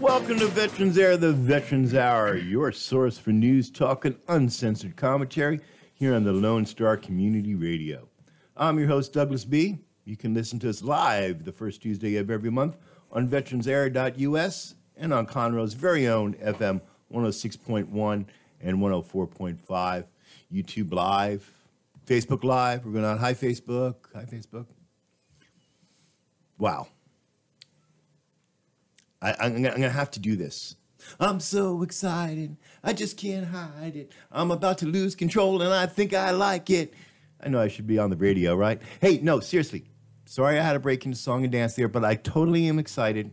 Welcome to Veterans Air, the Veterans Hour, your source for news, talk, and uncensored commentary here on the Lone Star Community Radio. I'm your host, Douglas B. You can listen to us live the first Tuesday of every month on veteransair.us and on Conroe's very own FM 106.1 and 104.5, YouTube Live, Facebook Live. We're going on Hi Facebook. Hi Facebook. Wow. I, I'm, gonna, I'm gonna have to do this. I'm so excited. I just can't hide it. I'm about to lose control and I think I like it. I know I should be on the radio, right? Hey, no, seriously. Sorry I had to break into song and dance there, but I totally am excited.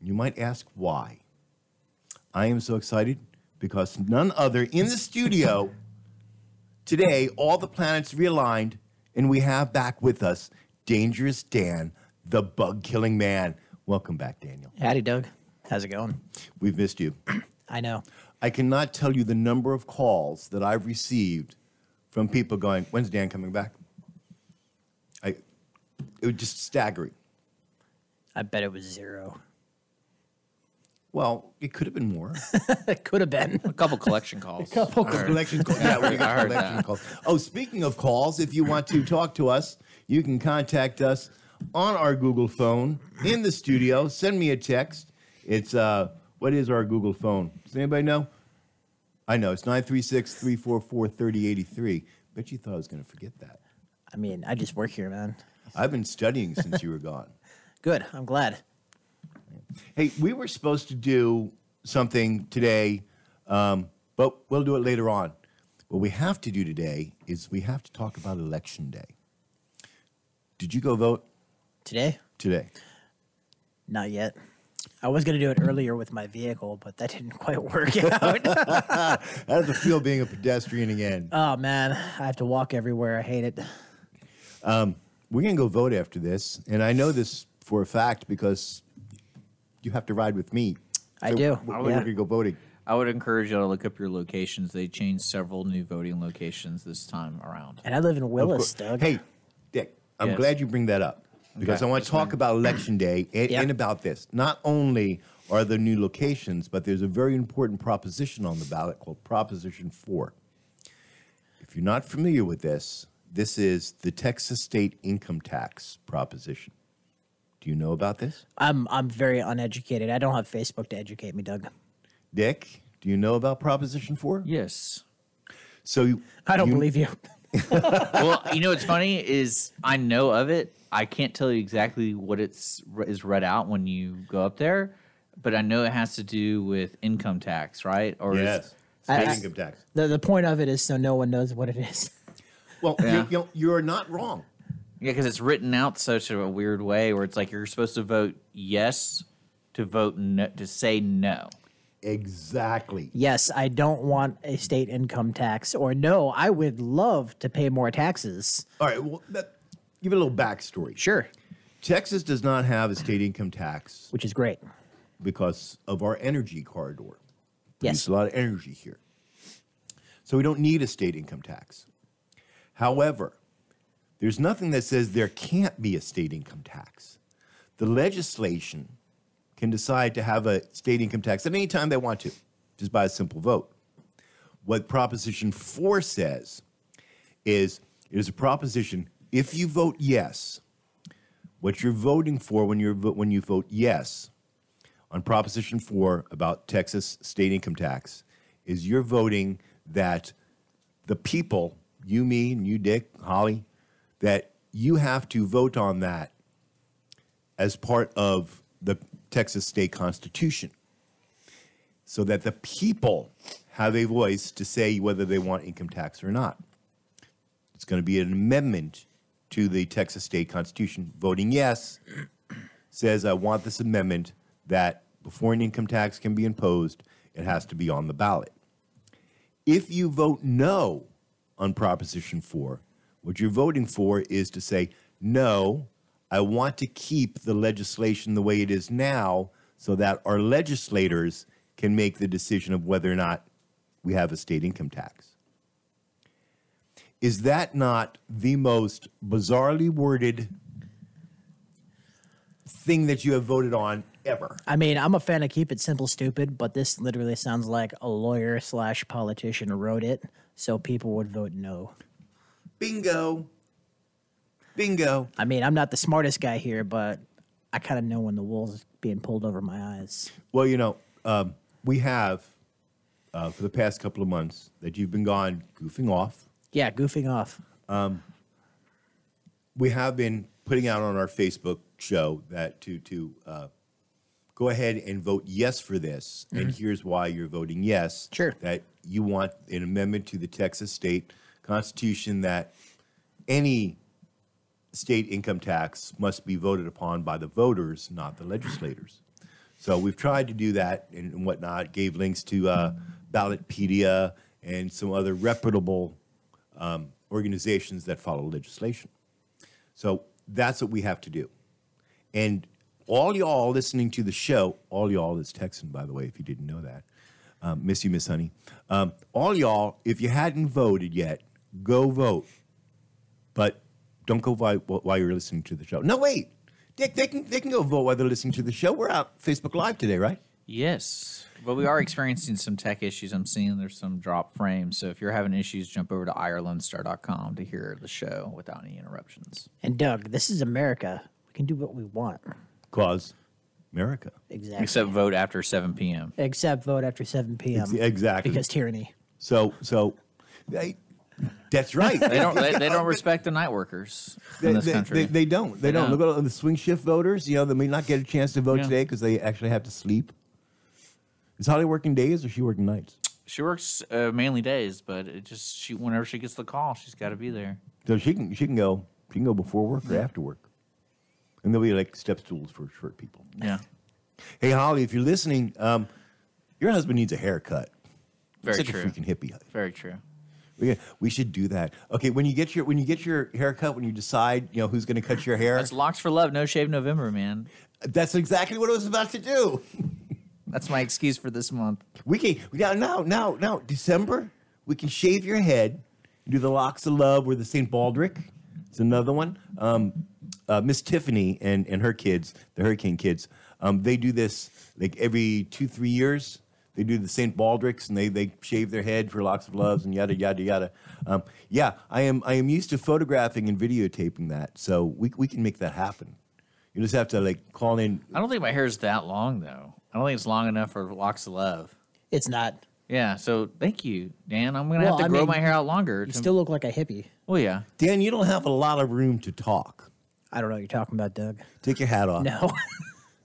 You might ask why. I am so excited because none other in the studio today, all the planets realigned, and we have back with us Dangerous Dan, the bug killing man. Welcome back, Daniel. Howdy, Doug. How's it going? We've missed you. I know. I cannot tell you the number of calls that I've received from people going, "When's Dan coming back?" I, it was just staggering. I bet it was zero. Well, it could have been more. it could have been. A couple collection calls. A couple I collection calls. Yeah, we got heard collection calls. Oh, speaking of calls, if you want to talk to us, you can contact us on our Google phone in the studio. Send me a text. It's uh, what is our Google phone? Does anybody know? I know it's 936-344-3083. Bet you thought I was going to forget that. I mean, I just work here, man. I've been studying since you were gone. Good. I'm glad. Hey, we were supposed to do something today, um, but we'll do it later on. What we have to do today is we have to talk about Election Day. Did you go vote Today? today? Not yet. I was going to do it earlier with my vehicle, but that didn't quite work out. How does it feel being a pedestrian again? oh, man. I have to walk everywhere. I hate it. We're going to go vote after this, and I know this for a fact because you have to ride with me. I do, We're, we're yeah. going to go voting. I would encourage you to look up your locations. They changed several new voting locations this time around. And I live in Of Willis. Doug. Hey, Dick, I'm Yes. glad you bring that up because Okay. I want to talk about Election Day and, Yeah. and about this. Not only are there new locations, but there's a very important proposition on the ballot called Proposition 4. If you're not familiar with this, this is the Texas state income tax proposition. Do you know about this? I'm, I'm very uneducated. I don't have Facebook to educate me, Doug. Dick, do you know about Proposition 4? Yes. So you- I don't you- believe you. well, you know what's funny is I know of it. I can't tell you exactly what it's is read out when you go up there, but I know it has to do with income tax, right? Or is- Yes. I- I- income tax. The, the point of it is so no one knows what it is. Well, Yeah. you're, you're not wrong. Yeah, because it's written out such a weird way where it's like you're supposed to vote yes to vote no, to say no. Exactly. Yes, I don't want a state income tax, or no, I would love to pay more taxes. All right. Well, that, give it a little backstory. Sure. Texas does not have a state income tax Which is great. because of our energy corridor. Yes. Produce a lot of energy here. So we don't need a state income tax. However, there's nothing that says there can't be a state income tax. The legislation can decide to have a state income tax at any time they want to, just by a simple vote. What Proposition 4 says is it is a proposition if you vote yes, what you're voting for when, you're, when you vote yes on Proposition 4 about Texas state income tax is you're voting that the people, you, me, and you, Dick, Holly, that you have to vote on that as part of the Texas state constitution so that the people have a voice to say whether they want income tax or not. It's going to be an amendment to the Texas state constitution. Voting yes says, I want this amendment that before an income tax can be imposed, it has to be on the ballot. If you vote no on Proposition 4, what you're voting for is to say, no, I want to keep the legislation the way it is now so that our legislators can make the decision of whether or not we have a state income tax. is that not the most bizarrely worded thing that you have voted on ever? I mean, I'm a fan of keep it simple, stupid, but this literally sounds like a lawyer slash politician wrote it, so people would vote no. Bingo. Bingo. I mean, I'm not the smartest guy here, but I kind of know when the wool's being pulled over my eyes. Well, you know, um, we have uh, for the past couple of months that you've been gone goofing off. Yeah, goofing off. We have been putting out on our Facebook show that to to uh, go ahead and vote yes for this, and here's why you're voting yes. Sure. That you want an amendment to the Texas state constitution that any state income tax must be voted upon by the voters, not the legislators. So we've tried to do that and whatnot. Gave links to uh, Ballotpedia and some other reputable um, organizations that follow legislation. So that's what we have to do. And all y'all listening to the show, all y'all is texting, by the way, if you didn't know that, um, miss you, Miss Honey. Um, all y'all, if you hadn't voted yet, go vote. But don't go vote while you're listening to the show. No, wait. Dick, they can, they can go vote while they're listening to the show. We're out Facebook Live today, right? Yes, but we are experiencing some tech issues. I'm seeing there's some drop frames. So if you're having issues, jump over to IrelandStar.com to hear the show without any interruptions. And Doug, this is America. We can do what we want. Cause America. Exactly. Except vote after 7 p.m. Except vote after 7 p.m. Ex- exactly. Because tyranny. So, so they, that's right. They don't. They, they don't respect the night workers They, in this they- country. they- they don't. They, They don't. don't. Look at the swing shift voters. You know, they may not get a chance to vote Yeah. today because they actually have to sleep. Is Holly working days or is she working nights? she works uh, mainly days, but it just she whenever she gets the call, she's got to be there. So she can she can go she can go before work or after work, and there'll be like step stools for short people. Yeah, Hey Holly, if you're listening, um, your husband needs a haircut. very Such true. a freaking hippie. Very true. We, we should do that. Okay, when you get your when you get your haircut, when you decide you know who's going to cut your hair, That's locks for love. No shave November, man. that's exactly what I was about to do. That's my excuse for this month. We can now now now now December. We can shave your head, do the locks of love. We're the St. Baldrick. It's another one. Um, uh, Miss Tiffany and and her kids, the Hurricane kids, um, they do this like every two three years. They do the St. Baldricks and they they shave their head for locks of loves and yada yada yada. Um, yeah, I am I am used to photographing and videotaping that, so we we can make that happen. You just have to like call in. I don't think my hair is that long though. I don't think it's long enough for locks of love. It's not. Yeah, so thank you, Dan. I'm gonna Well, have to I grow mean, my hair out longer. You to- still look like a hippie. well, yeah. Dan, you don't have a lot of room to talk. I don't know what you're talking about, Doug. Take your hat off. No.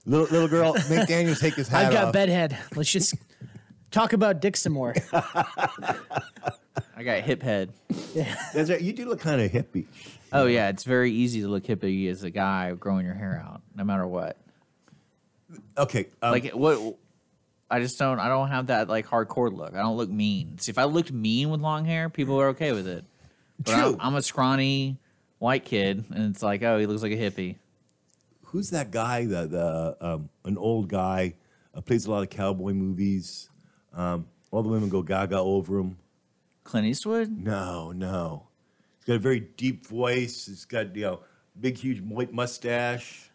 Little, little girl, make Daniel take his hat off. I've got off. bedhead. Let's just talk about dick some more. I got hip head. That's right. You do look kind of hippie. Oh yeah, it's very easy to look hippie as a guy growing your hair out, no matter what. Okay. Um, like what? I just don't. I don't have that like hardcore look. I don't look mean. See, if I looked mean with long hair, people are okay with it. But True. I'm, I'm a scrawny white kid, and it's like, oh, he looks like a hippie. who's that guy? The the um, an old guy uh, plays a lot of cowboy movies. Um, all the women go gaga over him. Clint Eastwood. No, no. He's got a very deep voice. He's got you know big, huge white mustache.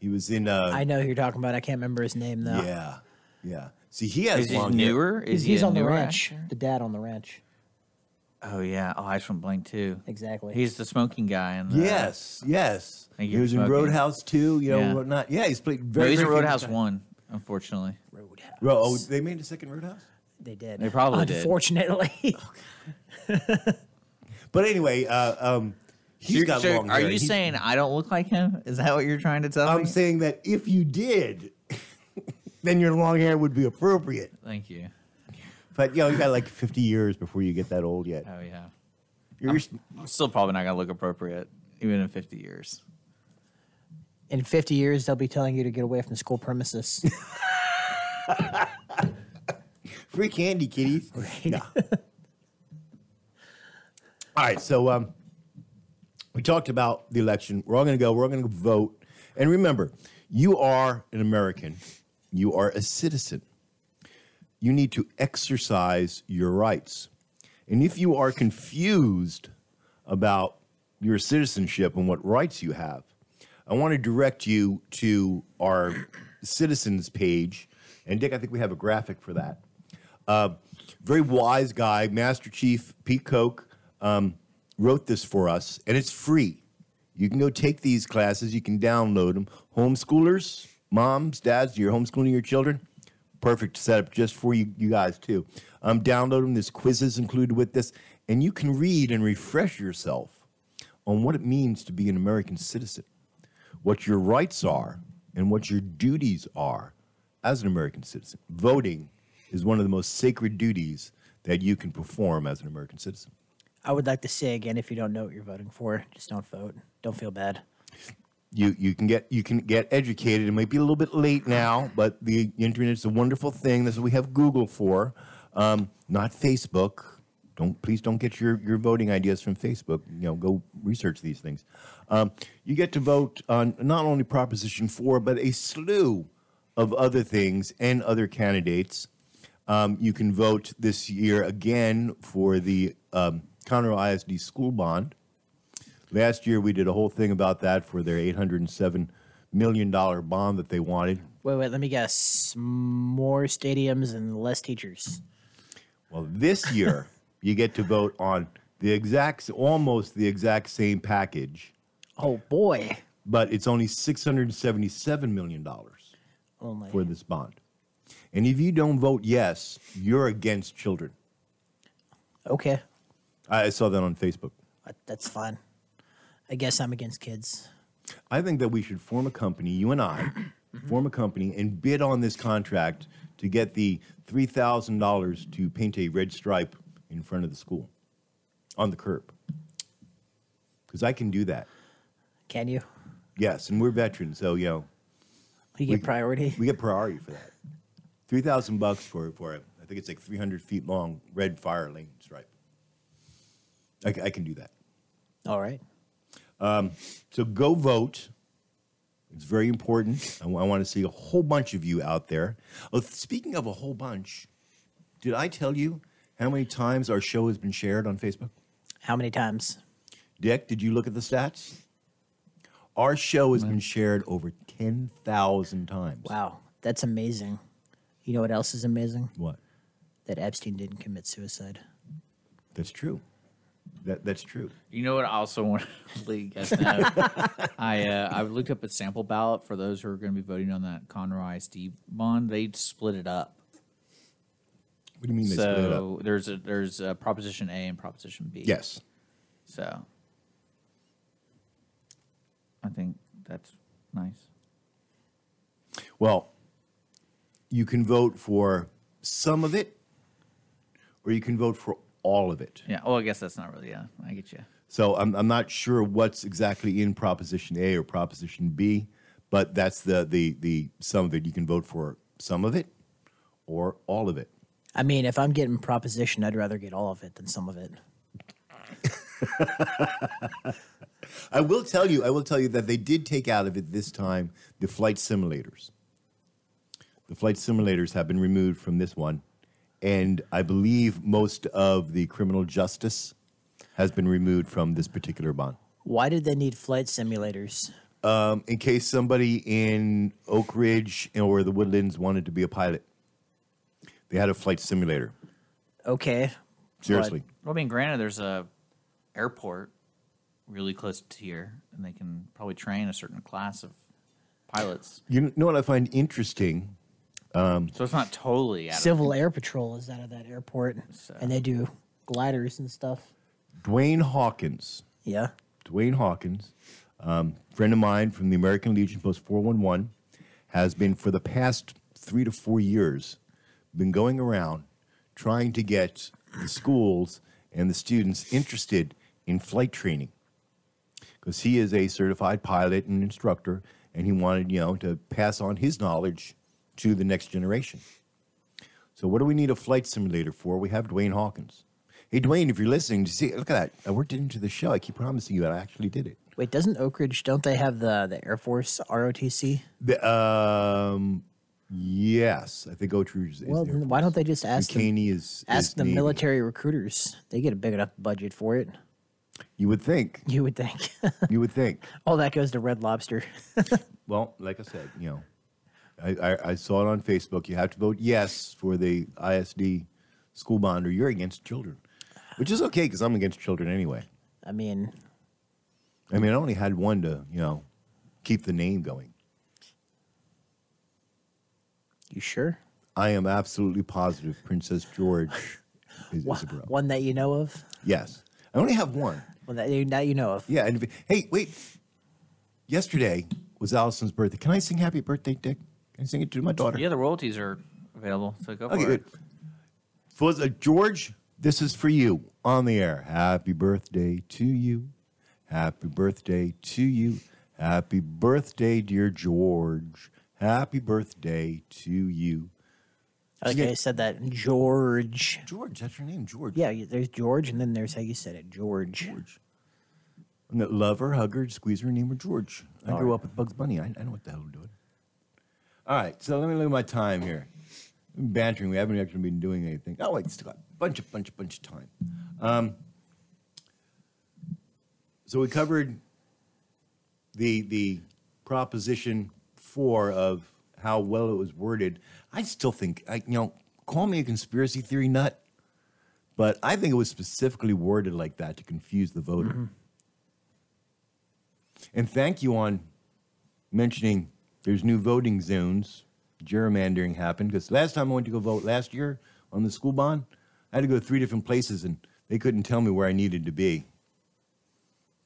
He was in. Uh, I know who you're talking about. I can't remember his name though. Yeah, yeah. See, he has Is he long hair. newer? Is He's, he he's on the ranch. actor? The dad on the ranch. Oh yeah. Oh, Eyes from Blank too. Exactly. He's the smoking guy. In the, Yes, yes. He you for was in. Roadhouse too. You know Yeah. whatnot. Yeah, he's played No, very. he's in very Roadhouse guy. One. Unfortunately, Roadhouse. Ro- oh, they made a second Roadhouse. They did. They probably did. Unfortunately. But anyway, uh, um, he's You're- got so long are hair. you He's- saying I don't look like him? Is that what you're trying to tell me? I'm saying that if you did, then your long hair would be appropriate. Thank you. But you know, you got like 50 years before you get that old yet. Oh yeah. You're, I'm still probably not gonna look appropriate, even in 50 years. In 50 years, they'll be telling you to get away from the school premises. free candy, kitties. Yeah. all right, so um, we talked about the election. We're all going to go. We're all going to vote. And remember, you are an American. You are a citizen. You need to exercise your rights. And if you are confused about your citizenship and what rights you have, I want to direct you to our citizens page. And Dick, I think we have a graphic for that. Uh, very wise guy, Master Chief Pete Koch, um, wrote this for us, and it's free. You can go take these classes. You can download them. Homeschoolers, moms, dads, you're homeschooling your children. Perfect setup just for you, you guys too. Um, download them. There's quizzes included with this, and you can read and refresh yourself on what it means to be an American citizen, what your rights are, and what your duties are as an American citizen. Voting is one of the most sacred duties that you can perform as an American citizen. I would like to say again, if you don't know what you're voting for, just don't vote. Don't feel bad. you you can get you can get educated. It might be a little bit late now, but the internet is a wonderful thing. That's what we have Google for, um, not Facebook. Don't please don't get your, your voting ideas from Facebook. You know, go research these things. Um, you get to vote on not only Proposition Four, but a slew of other things and other candidates. Um, you can vote this year again for the um, Conroe ISD school bond. Last year, we did a whole thing about that for their $807 million bond that they wanted. Wait, wait, let me guess. More stadiums and less teachers. Well, this year, you get to vote on the exact, almost the exact same package, Oh boy. but it's only $677 million Only. for this bond. And if you don't vote yes, you're against children. Okay. I saw that on Facebook. Uh, That's fine. I guess I'm against kids. I think that we should form a company, you and I, form a company and bid on this contract to get the $3,000 to paint a red stripe in front of the school on the curb. Because I can do that. Can you? Yes, and we're veterans, so, you know, You get priority. we get priority for that. 3000 bucks for, for it. I think it's like 300 feet long red fire lane stripe. I, I can do that. All right. Um, so go vote. It's very important. I want to see a whole bunch of you out there. Oh, speaking of a whole bunch, did I tell you how many times our show has been shared on Facebook? How many times? Dick, did you look at the stats? Our show has been shared over 10,000 times. Wow, that's amazing. You know what else is amazing? What? That Epstein didn't commit suicide. That's true. That, that's true. You know what? I also want to let you guys know. I uh, I looked up a sample ballot for those who are going to be voting on that Conroe ISD bond. They split it up. What do you mean they split it up? So there's a there's a Proposition A and Proposition B. Yes. So I think that's nice. Well, you can vote for some of it, or you can vote for all of it. Yeah. Well, I guess that's not really. Yeah, I get you. So I'm, I'm not sure what's exactly in Proposition A or Proposition B, but that's the, the, the some of it. You can vote for some of it or all of it. I mean, if I'm getting proposition, I'd rather get all of it than some of it. I will tell you, I will tell you that they did take out of it this time the flight simulators. The flight simulators have been removed from this one, and I believe most of the criminal justice has been removed from this particular bond. Why did they need flight simulators? Um, in case somebody in Oak Ridge or the Woodlands wanted to be a pilot, they had a flight simulator. Okay. Seriously. Well, I mean, granted, there's a airport really close to here, and they can probably train a certain class of pilots. You know what I find interesting? So it's not totally out of Civil Air Patrol is out of that airport, and they do gliders and stuff. Dwayne Hawkins Yeah. Dwayne Hawkins, um, friend of mine from the American Legion Post 411, has been for the past three to four years been going around trying to get the schools and the students interested in flight training. Because he is a certified pilot and instructor and he wanted you know to pass on his knowledge to the next generation. So what do we need a flight simulator for? We have dwayne hawkins. Hey dwayne if you're listening to see look at that. I worked it into the show. I keep promising you that i actually did it. Wait, doesn't Oak Ridge, don't they have the, the Air Force ROTC? the, um yes i think is Well, why don't they just ask them, McCaney is ask is the Navy. military recruiters? They get a big enough budget for it. You would think. You would think. You would think. All that goes to Red Lobster. Well, like I said, you know, I, I, I saw it on Facebook. You have to vote yes for the ISD school bond, or you're against children, which is okay because I'm against children anyway. I mean, I mean, I only had one to, you know, keep the name going. You sure? I am absolutely positive Princess George is One, Isabel. one that you know of? Yes, I only have one. One that you, that you know of? Yeah. And if, hey, wait. Yesterday was Allison's birthday. Can I sing Happy Birthday, Dick? Can I sing it to my daughter? Yeah, the royalties are available, so go for Okay, it. For the, George, this is for you on the air. Happy birthday to you. Happy birthday to you. Happy birthday, dear George. Happy birthday to you. Okay, Yeah. I said that. George. George, that's your name, George. Yeah, there's George, and then there's how you said it, George. George. And that love her, hug her, squeeze her, name her George. I All grew right. up with Bugs Bunny. I, I know what the hell I'm doing. All right, so let me look at my time here. Been bantering. We haven't actually been doing anything. Oh, wait, still got a bunch of, bunch, bunch of time. Um, so we covered the the proposition four of how well it was worded. I still think, I, you know, call me a conspiracy theory nut, but I think it was specifically worded like that to confuse the voter. Mm-hmm. And thank you on mentioning there's new voting zones. Gerrymandering happened because last time I went to go vote last year on the school bond, I had to go three different places and they couldn't tell me where I needed to be.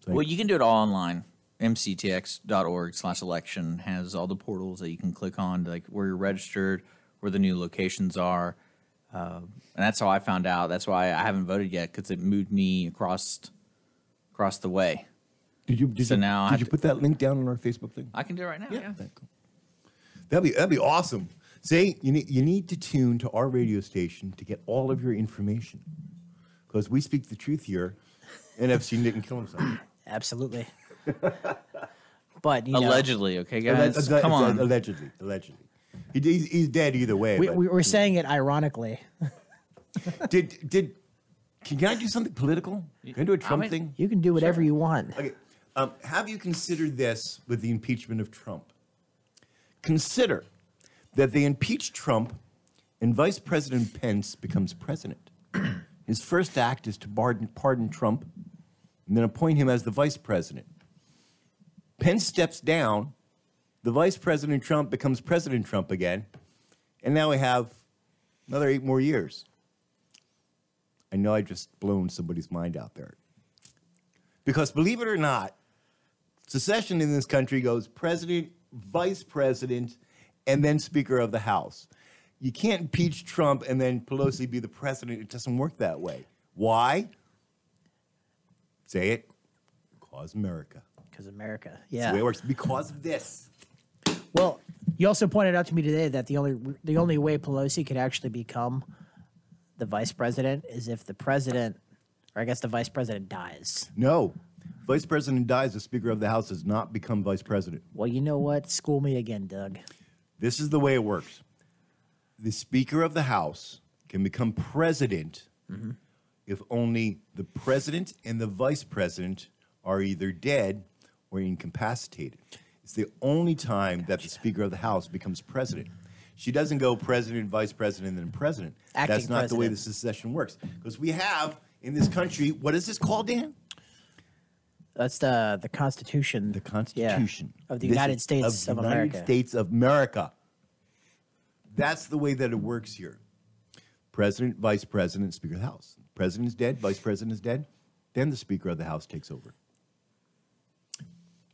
Like, Well, you can do it all online. mctx.org slash election has all the portals that you can click on, like where you're registered, where the new locations are. Uh, and that's how I found out. That's why I haven't voted yet because it moved me across across the way. did you did, so you, now did have you to- put that link down on our Facebook thing? I can do it right now. Yeah. Thank you. That'd be that'd be awesome. See, you need you need to tune to our radio station to get all of your information, because we speak the truth here, and Epstein didn't kill himself. Absolutely. but you know, Allegedly, okay, Alle- guys. alle- Come on. Allegedly, allegedly, he, he's, he's dead either way. we, but we were saying it ironically. did did can I do something political? Can I do a Trump mean- thing? You can do whatever you want. Okay. Um, have you considered this with the impeachment of Trump? Consider that they impeach Trump and Vice President Pence becomes president. His first act is to pardon, pardon Trump and then appoint him as the vice president. Pence steps down, the Vice President Trump becomes President Trump again, and now we have another eight more years. I know I just blown somebody's mind out there. Because believe it or not, secession in this country goes president, vice president, and then Speaker of the House. You can't impeach Trump and then Pelosi be the president. It doesn't work that way. Why? Say it. Because America. Because America. Yeah. it works. Because of this. Well, you also pointed out to me today that the only the only way Pelosi could actually become the vice president is if the president, or I guess the vice president dies. No. Vice president dies, the Speaker of the House does not become vice president. Well, you know what? School me again, Doug. This is the way it works. The Speaker of the House can become president mm-hmm. if only the president and the vice president are either dead or incapacitated. It's the only time that the Speaker of the House becomes president. She doesn't go president, vice president, and then president. Acting That's not the way the president. secession works. Because we have in this country, what is this called, Dan? That's the the Constitution. The yeah, Constitution of the This United States of, the United America. States of America. That's the way that it works here. President, Vice President, Speaker of the House. President is dead, Vice President is dead, then the Speaker of the House takes over.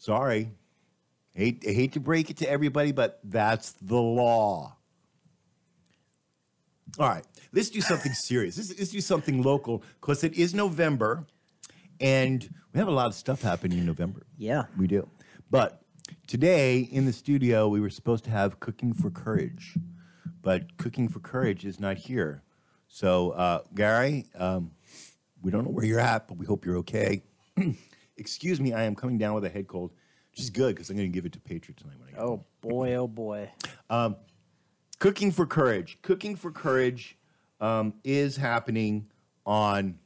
Sorry. Hate, hate to break it to everybody, but that's the law. All right, let's do something serious. Let's, let's do something local because it is November and we have a lot of stuff happening in November. Yeah. We do. But today in the studio, we were supposed to have Cooking for Courage, but Cooking for Courage is not here. So, uh, Gary, um, we don't know where you're at, but we hope you're okay. Excuse me, I am coming down with a head cold, which is good because I'm going to give it to Patriot tonight when I get home. Oh boy, oh boy. Cooking for Courage. Cooking for Courage um, is happening on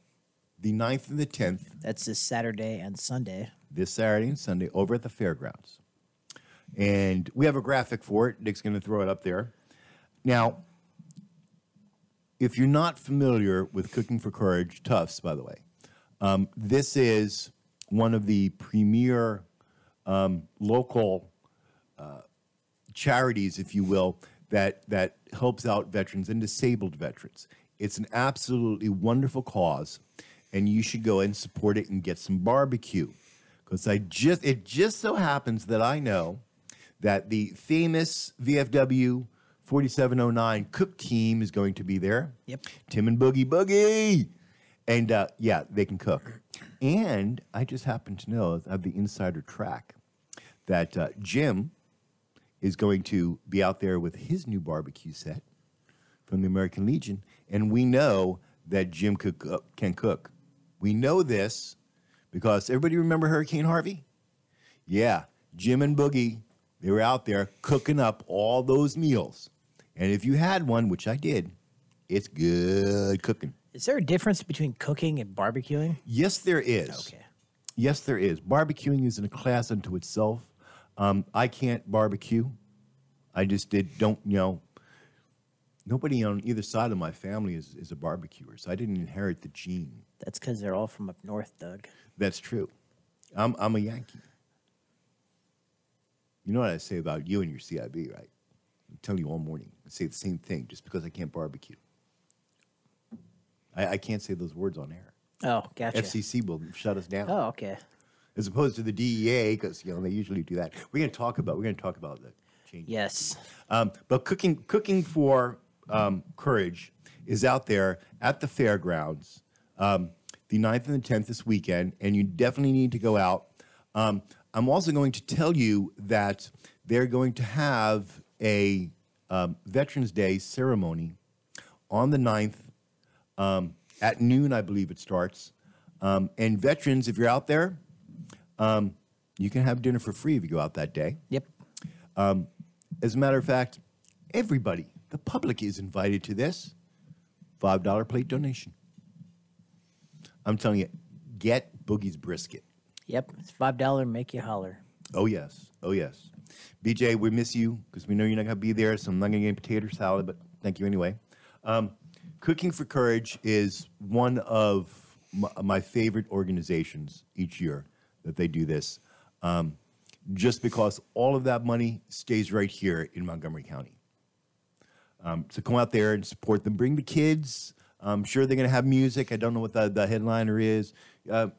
the 9th and the 10th, That's this Saturday and Sunday. this Saturday and Sunday, over at the fairgrounds. And we have a graphic for it. Nick's going to throw it up there. Now, if you're not familiar with Cooking for Courage, Tufts, by the way, um, this is one of the premier um, local uh, charities, if you will, that that helps out veterans and disabled veterans. It's an absolutely wonderful cause, and you should go and support it and get some barbecue. Because I just it just so happens that I know that the famous VFW 4709 cook team is going to be there. Yep. Tim and Boogie Boogie. And uh, yeah, they can cook. And I just happen to know, I have the insider track, that uh, Jim is going to be out there with his new barbecue set from the American Legion. And we know that Jim cook, can cook. We know this because everybody remember Hurricane Harvey? Yeah, Jim and Boogie, they were out there cooking up all those meals. And if you had one, which I did, it's good cooking. Is there a difference between cooking and barbecuing? Yes, there is. Okay. Yes, there is. Barbecuing is in a class unto itself. Um, I can't barbecue. I just did don't you know. Nobody on either side of my family is, is a barbecuer, so I didn't inherit the gene. That's because they're all from up north, Doug. That's true. I'm I'm a Yankee. You know what I say about you and your CIB, right? I tell you all morning. I say the same thing just because I can't barbecue. I, I can't say those words on air. Oh, gotcha. FCC will shut us down. Oh, okay. as opposed to the DEA, because you know they usually do that. We're going to talk about we're going to talk about the change. Yes. Um, but cooking cooking for um, courage is out there at the fairgrounds, um, the 9th and the tenth this weekend, and you definitely need to go out. Um, I'm also going to tell you that they're going to have a um, Veterans Day ceremony on the 9th um, at noon, I believe it starts. Um, and veterans, if you're out there, um, you can have dinner for free if you go out that day. Yep. As a matter of fact, everybody, the public is invited to this $5 plate donation. I'm telling you, get Boogie's brisket. Yep. It's five dollar. Make you holler. Oh, yes. Oh, yes. BJ, we miss you because we know you're not going to be there, so I'm not going to get potato salad, but thank you anyway. Um, Cooking for Courage is one of my, my favorite organizations each year that they do this, um, just because all of that money stays right here in Montgomery County. Um, so come out there and support them. Bring the kids. I'm sure they're going to have music. I don't know what the, the headliner is. Uh,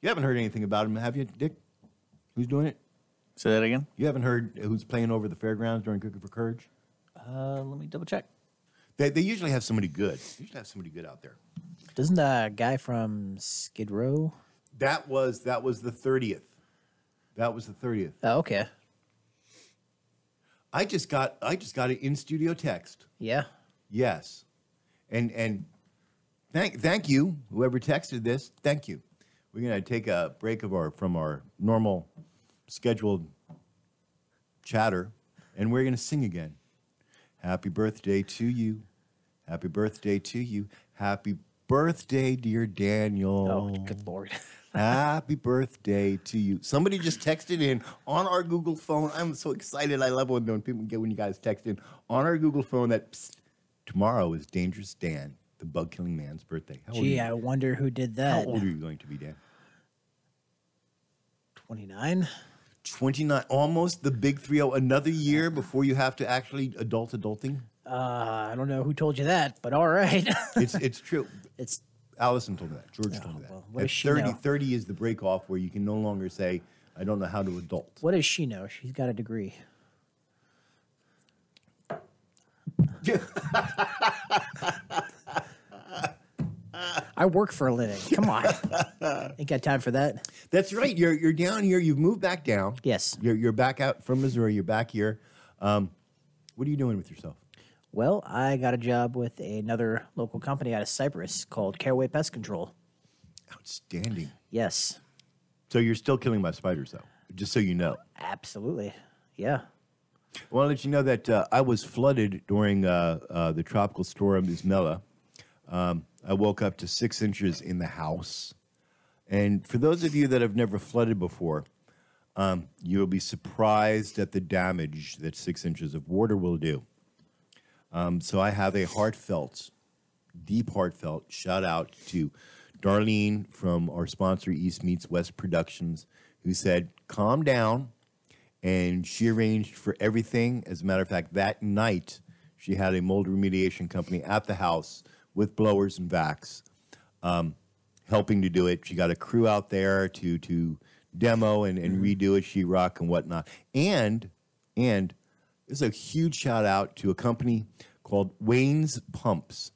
you haven't heard anything about him, have you, Dick? Who's doing it? Say that again. You haven't heard who's playing over the fairgrounds during Cooking for Courage? Uh, let me double check. They, they usually have somebody good. They usually have somebody good out there. Doesn't the guy from Skid Row? That was that was the thirtieth. That was the thirtieth. Oh, okay. I just got I just got an in studio text. Yeah. Yes, and and thank thank you whoever texted this. Thank you. We're gonna take a break of our from our normal scheduled chatter, and we're gonna sing again. Happy birthday to you. Happy birthday to you. Happy birthday, dear Daniel. Oh, good lord. Happy birthday to you. Somebody just texted in on our Google phone. I'm so excited. I love when, when people get when you guys text in on our Google phone that psst, tomorrow is Dangerous Dan, the bug killing man's birthday. How Gee, I wonder who did that. How old are you going to be, Dan? 29? 29, almost the big 3 0. Another year before you have to actually adult adulting. Uh, I don't know who told you that, but all right. It's it's true. it's Allison told me that. George told me that. well, what At does she 30, know? 30 is the break off where you can no longer say, I don't know how to adult. what does she know? She's got a degree. I work for a living. Come on. Ain't got time for that. That's right. You're you're down here. You've moved back down. Yes. You're you're back out from Missouri. You're back here. Um, what are you doing with yourself? Well, I got a job with another local company out of Cypress called Caraway Pest Control. Outstanding. Yes, So you're still killing my spiders, though. Just so you know. absolutely. Yeah. I want to let you know that uh, I was flooded during uh, uh, the tropical storm Imelda Um, I woke up to six inches in the house. And for those of you that have never flooded before, um, you'll be surprised at the damage that six inches of water will do. Um, so I have a heartfelt, deep heartfelt shout out to Darlene from our sponsor, East Meets West Productions, who said, calm down. And she arranged for everything. As a matter of fact, that night, she had a mold remediation company at the house with blowers and vacs um, helping to do it. She got a crew out there to, to demo and, and redo it, She sheetrock and whatnot. And, and this is a huge shout out to a company called Wayne's Pumps.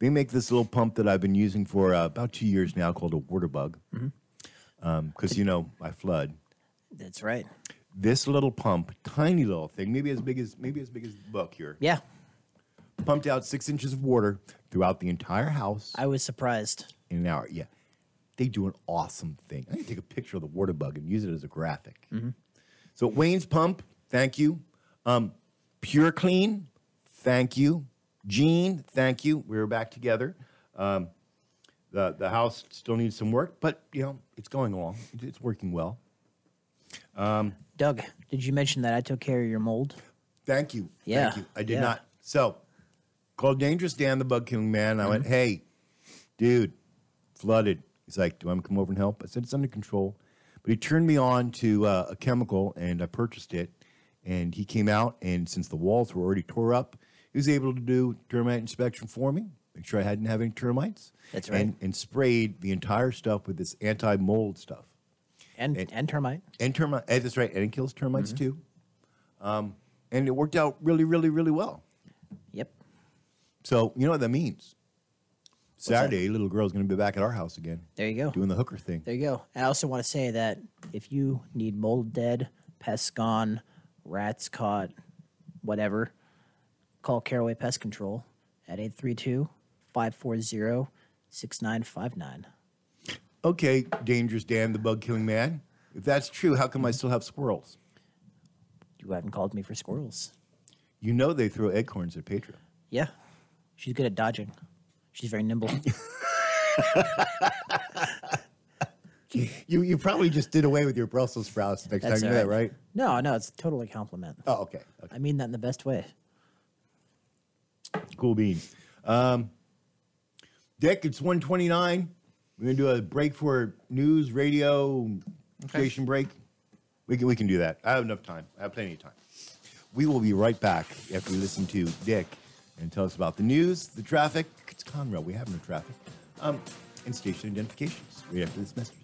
They make this little pump that I've been using for uh, about two years now called a water bug. Mm-hmm. Um, because, you know, I flood. That's right. This little pump, tiny little thing, maybe as big as maybe as big as the book here, Yeah, pumped out six inches of water throughout the entire house I was surprised. in an hour. Yeah, they do an awesome thing. I can take a picture of the water bug and use it as a graphic. Mm-hmm. So Wayne's Pump, thank you. Um, Pure Clean, thank you. Gene, thank you. We're back together. Um, the the house still needs some work, but you know it's going along. It's working well. Um, Doug, did you mention that I took care of your mold? Thank you. Yeah, Thank you. I did yeah. not. So, called Dangerous Dan, the bug killing man. I went, hey, dude, flooded. He's like, do I come over and help? I said, it's under control. But he turned me on to uh, a chemical and I purchased it. And he came out, and since the walls were already tore up, he was able to do termite inspection for me, make sure I hadn't have any termites. That's right. And, and sprayed the entire stuff with this anti mold stuff. And It- and termite. And termite, eh, that's right, and it kills termites too. Um, and it worked out really, really, really well. Yep. So you know what that means. that? Saturday, little girl's going to be back at our house again, There you go. doing the hooker thing. There you go. And I also want to say that if you need mold dead, pests gone, rats caught, whatever, call Caraway Pest Control at 832 540 6959. Okay, dangerous Dan, the bug killing man. If that's true, how come I still have squirrels? You haven't called me for squirrels. You know they throw acorns at Petra. Yeah. She's good at dodging. She's very nimble. You you probably just did away with your Brussels sprouts next That's time. You know that, right? No, no, it's totally a compliment. Oh, okay. okay. I mean that in the best way. Cool beans. Um, Dick, it's 129. We're going to do a break for news, radio, station break. We can, we can do that. I have enough time. I have plenty of time. We will be right back after we listen to Dick and tell us about the news, the traffic. It's Conroe. We have no traffic. Um, and station identifications right after this message.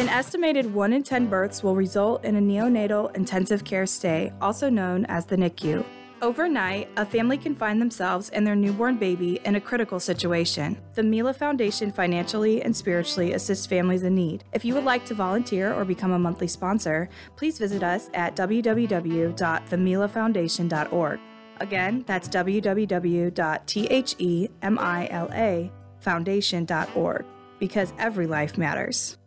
An estimated 1 in 10 births will result in a neonatal intensive care stay, also known as the NICU. Overnight, a family can find themselves and their newborn baby in a critical situation. The Mila Foundation financially and spiritually assists families in need. If you would like to volunteer or become a monthly sponsor, please visit us at www.themilafoundation.org. Again, that's www.themilafoundation.org because every life matters.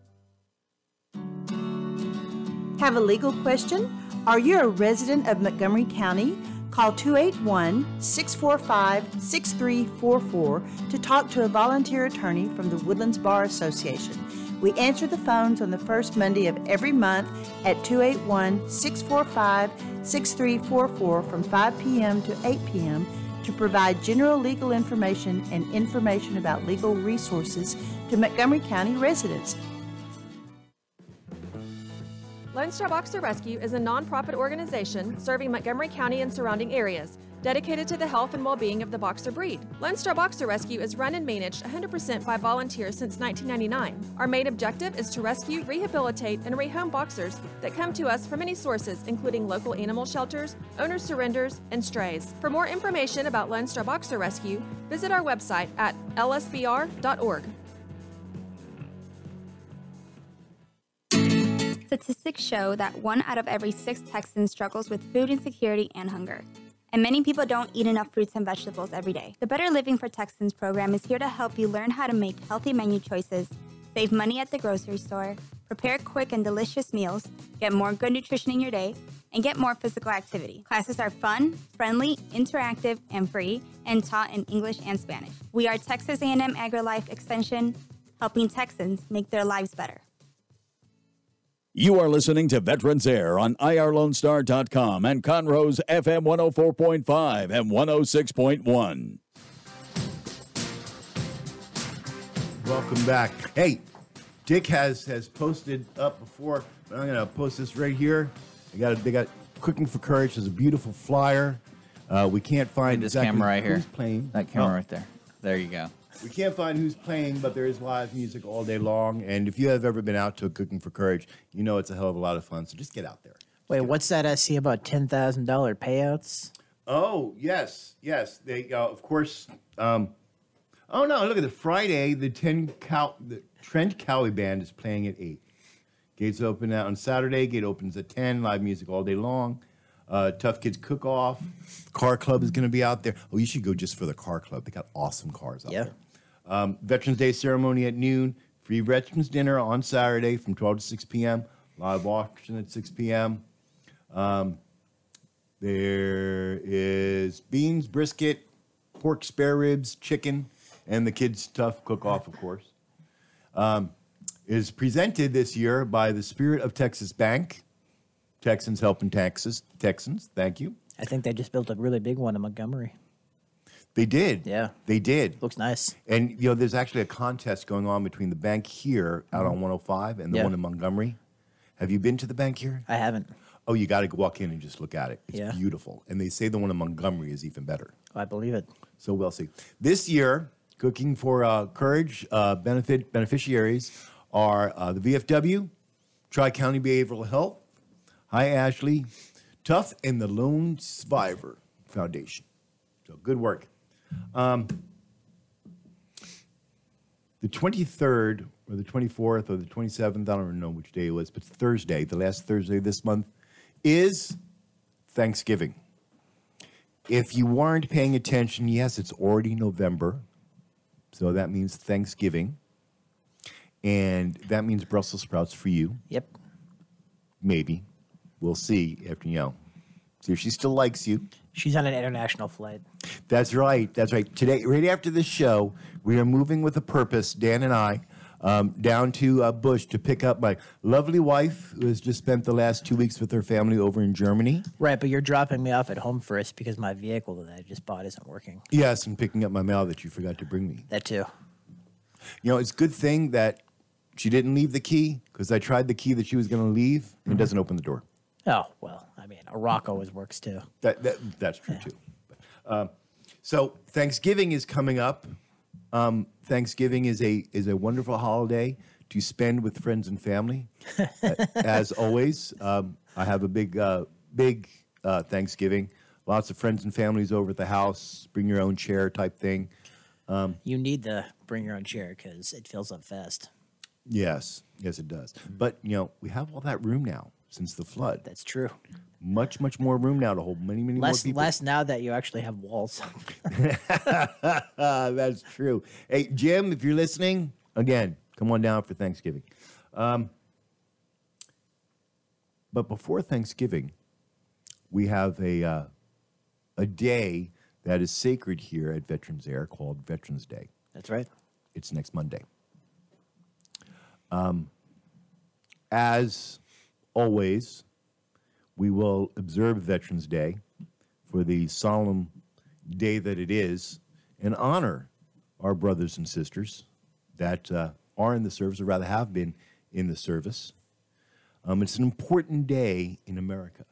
Have a legal question? Are you a resident of Montgomery County? Call 281 645 6344 to talk to a volunteer attorney from the Woodlands Bar Association. We answer the phones on the first Monday of every month at 281 645 6344 from 5 p.m. to 8 p.m. to provide general legal information and information about legal resources to Montgomery County residents. Lone Star Boxer Rescue is a nonprofit organization serving Montgomery County and surrounding areas, dedicated to the health and well-being of the boxer breed. Lone Star Boxer Rescue is run and managed 100% by volunteers since 1999. Our main objective is to rescue, rehabilitate, and rehome boxers that come to us from many sources, including local animal shelters, owner surrenders, and strays. For more information about Lone Star Boxer Rescue, visit our website at lsbr.org. Statistics show that one out of every six Texans struggles with food insecurity and hunger. And many people don't eat enough fruits and vegetables every day. The Better Living for Texans program is here to help you learn how to make healthy menu choices, Save money at the grocery store, prepare quick and delicious meals, get more good nutrition in your day, and get more physical activity. Classes are fun, friendly, interactive, and free, and taught in English and Spanish. We are Texas A&M AgriLife Extension, helping Texans make their lives better. You are listening to Veterans Air on IRLoneStar.com and Conroe's FM 104.5 and 106.1. Welcome back. Hey, Dick has has posted up before. but I'm gonna post this right here. They got they got cooking for courage. There's a beautiful flyer. Uh, we can't find This exactly camera right here. playing. That camera Oh, right there. There you go. We can't find who's playing, but there is live music all day long. And if you have ever been out to a Cooking for Courage, you know it's a hell of a lot of fun. So just get out there. Wait, what's that I see about ten thousand dollar payouts? Oh yes, yes. They uh, of course. Um, oh no! Look at the Friday. The ten Cow, the Trent Cowie Band is playing at eight. Gates open out on Saturday. Gate opens at ten. Live music all day long. Uh, Tough Kids Cook Off. Car Club is going to be out there. Oh, you should go just for the Car Club. They got awesome cars out Yeah. there. Um, Veterans Day ceremony at noon. Free Veterans Dinner on Saturday from 12 to 6 p.m. Live auction at 6 p.m. Um, there is beans, brisket, pork spare ribs, chicken, and the kids' tough cook off, of course. Um, is presented this year by the Spirit of Texas Bank. Texans helping Texas. Texans, thank you. I think they just built a really big one in Montgomery. They did. Yeah. They did. Looks nice. And you know, there's actually a contest going on between the bank here out on 105 and the Yeah. one in Montgomery. Have you been to the bank here? I haven't. Oh, you got to walk in and just look at it. It's Yeah. beautiful. And they say the one in Montgomery is even better. I believe it. So we'll see. This year, Cooking for uh, Courage uh, benefit beneficiaries are uh, the VFW, Tri County Behavioral Health, Hi Ashley, Tough, and the Lone Survivor Foundation. So good work. Um, the 23rd or the 24th or the 27th, I don't know which day it was, but Thursday, the last Thursday this month, is Thanksgiving. If you weren't paying attention, yes, it's already November. So that means Thanksgiving. And that means Brussels sprouts for you. Yep. Maybe. We'll see after, you know, see if she still likes you. She's on an international flight. That's right. That's right. Today, right after this show, we are moving with a purpose, Dan and I, um, down to uh, Bush to pick up my lovely wife, who has just spent the last two weeks with her family over in Germany. Right, but you're dropping me off at home first because my vehicle that I just bought isn't working. Yes, and picking up my mail that you forgot to bring me. That too. You know, it's a good thing that she didn't leave the key because I tried the key that she was going to leave and it doesn't open the door. Oh well, I mean, a rock always works too. That, that that's true too. But, um, so Thanksgiving is coming up. Um, Thanksgiving is a is a wonderful holiday to spend with friends and family. As always, um, I have a big uh, big uh, Thanksgiving. Lots of friends and families over at the house. Bring your own chair type thing. You need to bring your own chair because it fills up fast. Yes, yes, it does. But you know, we have all that room now since the flood. That's true. Much, much more room now to hold many, many Less, more people. less now that you actually have walls. That's true. Hey, Jim, if you're listening, again, come on down for Thanksgiving. Um, but before Thanksgiving, we have a uh, a day that is sacred here at Veterans Air called Veterans Day. That's right. It's next Monday. Um, as always, we will observe Veterans Day for the solemn day that it is and honor our brothers and sisters that uh, are in the service, or rather have been in the service. Um, it's an important day in America.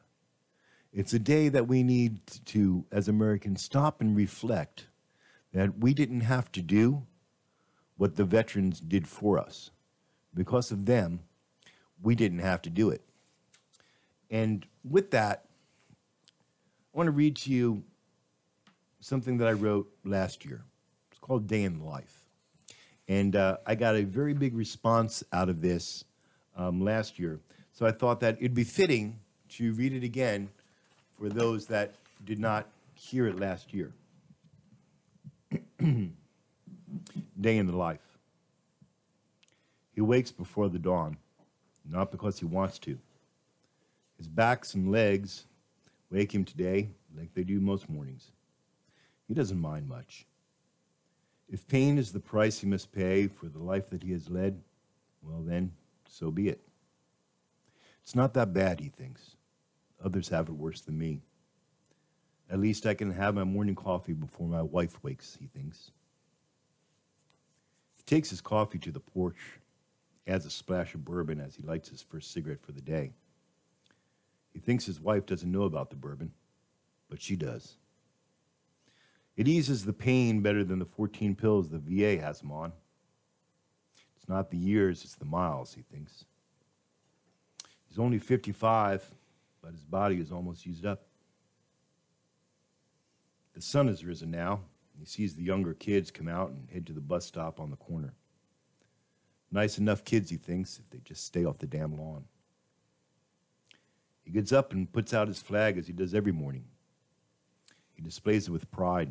It's a day that we need to, as Americans, stop and reflect that we didn't have to do what the veterans did for us. Because of them, we didn't have to do it. And with that, I want to read to you something that I wrote last year. It's called Day in Life. And uh, I got a very big response out of this um, last year. So I thought that it'd be fitting to read it again for those that did not hear it last year. Day in the life. He wakes before the dawn, not because he wants to. His backs and legs wake him today like they do most mornings. He doesn't mind much. If pain is the price he must pay for the life that he has led, well, then, so be it. It's not that bad, he thinks. Others have it worse than me. At least I can have my morning coffee before my wife wakes, he thinks. He takes his coffee to the porch, adds a splash of bourbon as he lights his first cigarette for the day. He thinks his wife doesn't know about the bourbon, but she does. It eases the pain better than the 14 pills the VA has him on. It's not the years, it's the miles, he thinks. He's only 55, but his body is almost used up. The sun has risen now. and He sees the younger kids come out and head to the bus stop on the corner. Nice enough kids, he thinks, if they just stay off the damn lawn. He gets up and puts out his flag as he does every morning. He displays it with pride.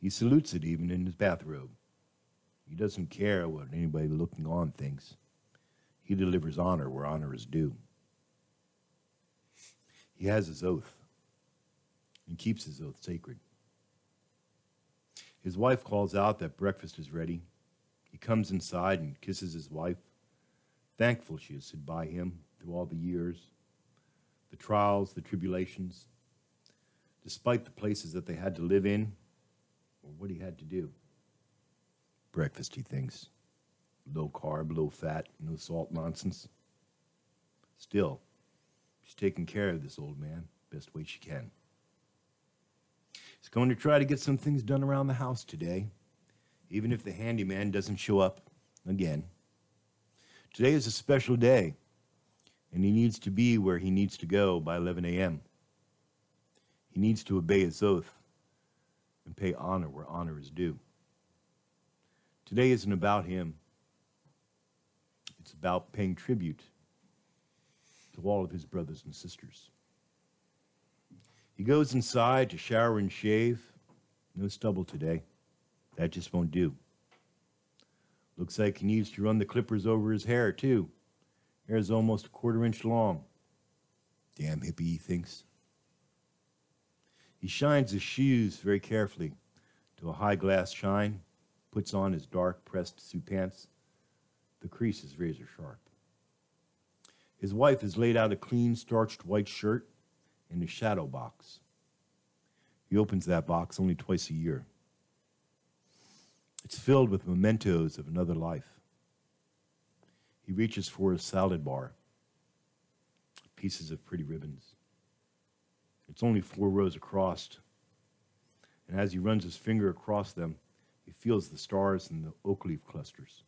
He salutes it even in his bathrobe. He doesn't care what anybody looking on thinks. He delivers honor where honor is due. He has his oath and keeps his oath sacred. His wife calls out that breakfast is ready. He comes inside and kisses his wife, thankful she has stood by him through all the years, the trials, the tribulations, despite the places that they had to live in or what he had to do. Breakfast, he thinks. Low carb, low fat, no salt nonsense. Still, she's taking care of this old man best way she can. He's going to try to get some things done around the house today, even if the handyman doesn't show up again. Today is a special day, and he needs to be where he needs to go by 11 a.m. He needs to obey his oath and pay honor where honor is due. Today isn't about him, it's about paying tribute to all of his brothers and sisters. He goes inside to shower and shave. No stubble today. That just won't do. Looks like he needs to run the clippers over his hair, too. Hair's almost a quarter inch long. Damn hippie, he thinks. He shines his shoes very carefully to a high glass shine, puts on his dark pressed suit pants. The crease is razor sharp. His wife has laid out a clean, starched white shirt in his shadow box. He opens that box only twice a year. It's filled with mementos of another life. He reaches for his salad bar, pieces of pretty ribbons. It's only four rows across, and as he runs his finger across them, he feels the stars and the oak leaf clusters,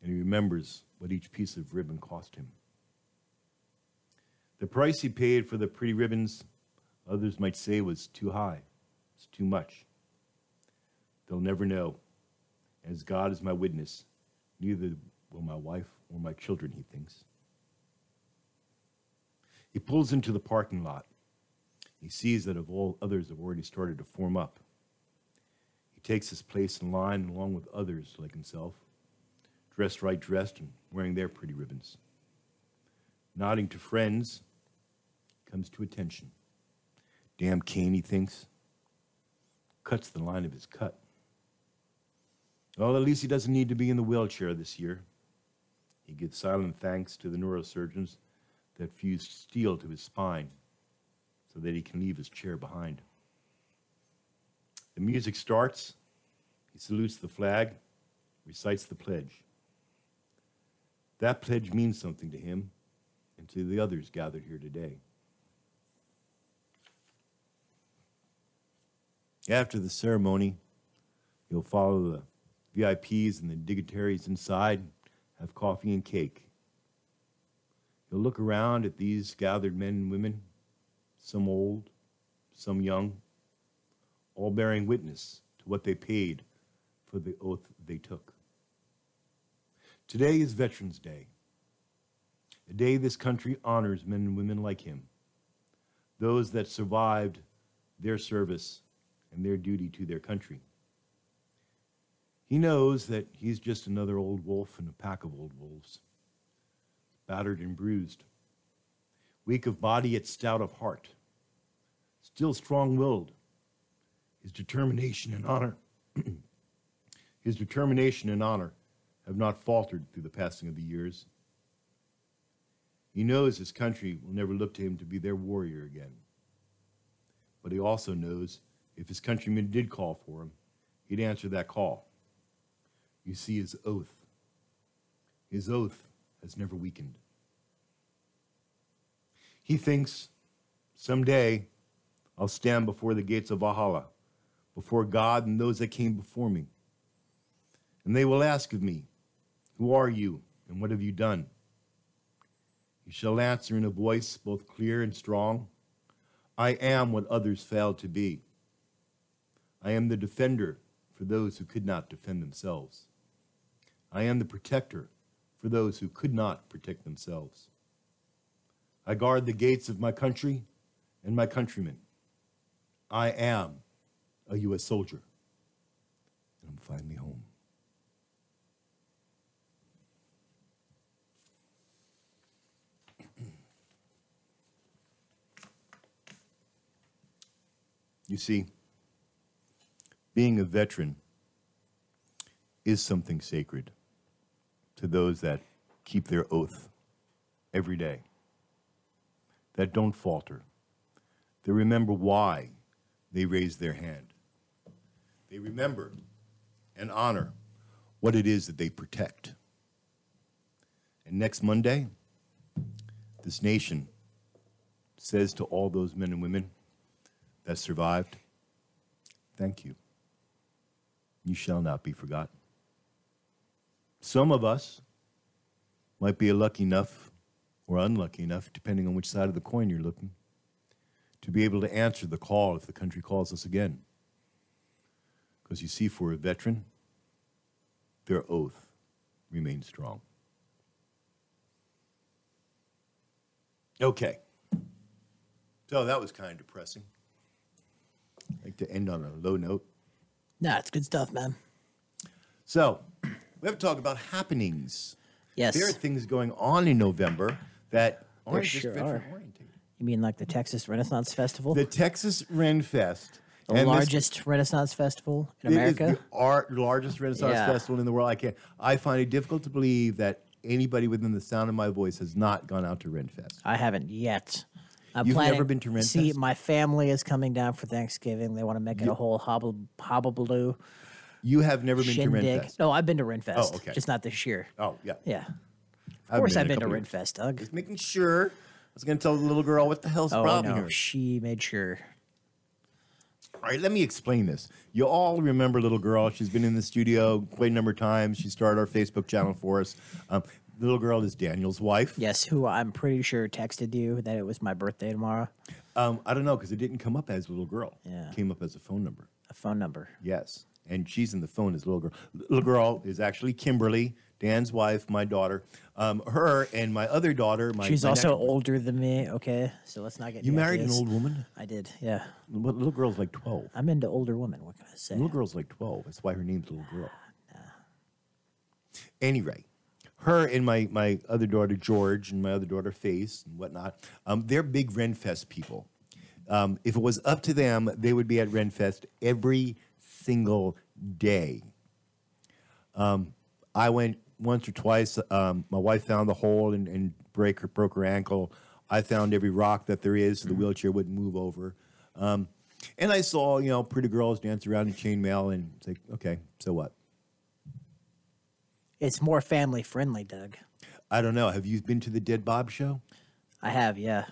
and he remembers what each piece of ribbon cost him. The price he paid for the pretty ribbons, others might say, was too high. It's too much. They'll never know. As God is my witness, neither will my wife or my children, he thinks. He pulls into the parking lot. He sees that of all others have already started to form up. He takes his place in line along with others like himself, dressed right dressed and wearing their pretty ribbons. Nodding to friends, comes to attention. Damn cane, he thinks. Cuts the line of his cut. Well, at least he doesn't need to be in the wheelchair this year. He gives silent thanks to the neurosurgeons that fused steel to his spine so that he can leave his chair behind. The music starts. He salutes the flag, recites the pledge. That pledge means something to him and to the others gathered here today. After the ceremony, you'll follow the VIPs and the dignitaries inside, have coffee and cake. You'll look around at these gathered men and women, some old, some young, all bearing witness to what they paid for the oath they took. Today is Veterans Day, a day this country honors men and women like him, those that survived their service and their duty to their country. He knows that he's just another old wolf in a pack of old wolves, battered and bruised, weak of body yet stout of heart, still strong willed. His determination and honor, his determination and honor have not faltered through the passing of the years. He knows his country will never look to him to be their warrior again. But he also knows if his countrymen did call for him, he'd answer that call. You see his oath. His oath has never weakened. He thinks someday I'll stand before the gates of Valhalla, before God and those that came before me. And they will ask of me, Who are you and what have you done? He shall answer in a voice both clear and strong I am what others failed to be. I am the defender for those who could not defend themselves. I am the protector for those who could not protect themselves. I guard the gates of my country and my countrymen. I am a U.S. soldier, and I'm finally home. You see, being a veteran is something sacred to those that keep their oath every day, that don't falter, They remember why they raised their hand. They remember and honor what it is that they protect. And next Monday, this nation says to all those men and women that survived, thank you. You shall not be forgotten. Some of us might be lucky enough or unlucky enough, depending on which side of the coin you're looking, to be able to answer the call if the country calls us again. Because you see, for a veteran, their oath remains strong. Okay. So that was kind of depressing. I like to end on a low note. Nah, it's good stuff, man. So, we have to talk about happenings. Yes. There are things going on in November that aren't just sure veteran oriented. You mean like the Texas Renaissance Festival? The Texas Ren Fest, the and this- largest Renaissance festival in it is America? the art, largest Renaissance Yeah. festival in the world. I can't. I find it difficult to believe that anybody within the sound of my voice has not gone out to Ren Fest. I haven't yet. I'm You've planning, never been to Ren See, my family is coming down for Thanksgiving. They want to make it a whole hobble hobble You have never been to Renfest. No, I've been to Renfest. Oh, okay. Just not this year. Oh yeah. Yeah. Of course, I've been to. Renfest, Doug. Just making sure. I was going to tell the little girl what the hell's the Oh problem no, here. she made sure. All right, let me explain this. You all remember little girl. She's been in the studio quite a number of times. She started our Facebook channel for us. Um, little girl is Daniel's wife. Yes, who I'm pretty sure texted you that it was my birthday tomorrow. Um, I don't know because it didn't come up as little girl. Yeah. It came up as a phone number. A phone number. Yes. And she's in the phone as little girl. Little girl is actually Kimberly, Dan's wife, my daughter. Um, her and my other daughter, my She's my also older than me. Okay, so let's not get. You married an old woman? I did. Yeah, What little girl's like 12. I'm into older women. What can I say? Little girl's like 12. That's why her name's Little Girl. Anyway, her and my, my other daughter, George, and my other daughter, Faith, and whatnot, um, they're big Renfest people. Um, if it was up to them, they would be at Renfest every single day. Um, I went once or twice. Um, my wife found the hole and, and break her, broke her ankle. I found every rock that there is so the wheelchair wouldn't move over. Um, and I saw, you know, pretty girls dance around in chainmail, and it's like, okay, so what? It's more family friendly, Doug. I don't know. Have you been to the Dead Bob show? I have, yeah.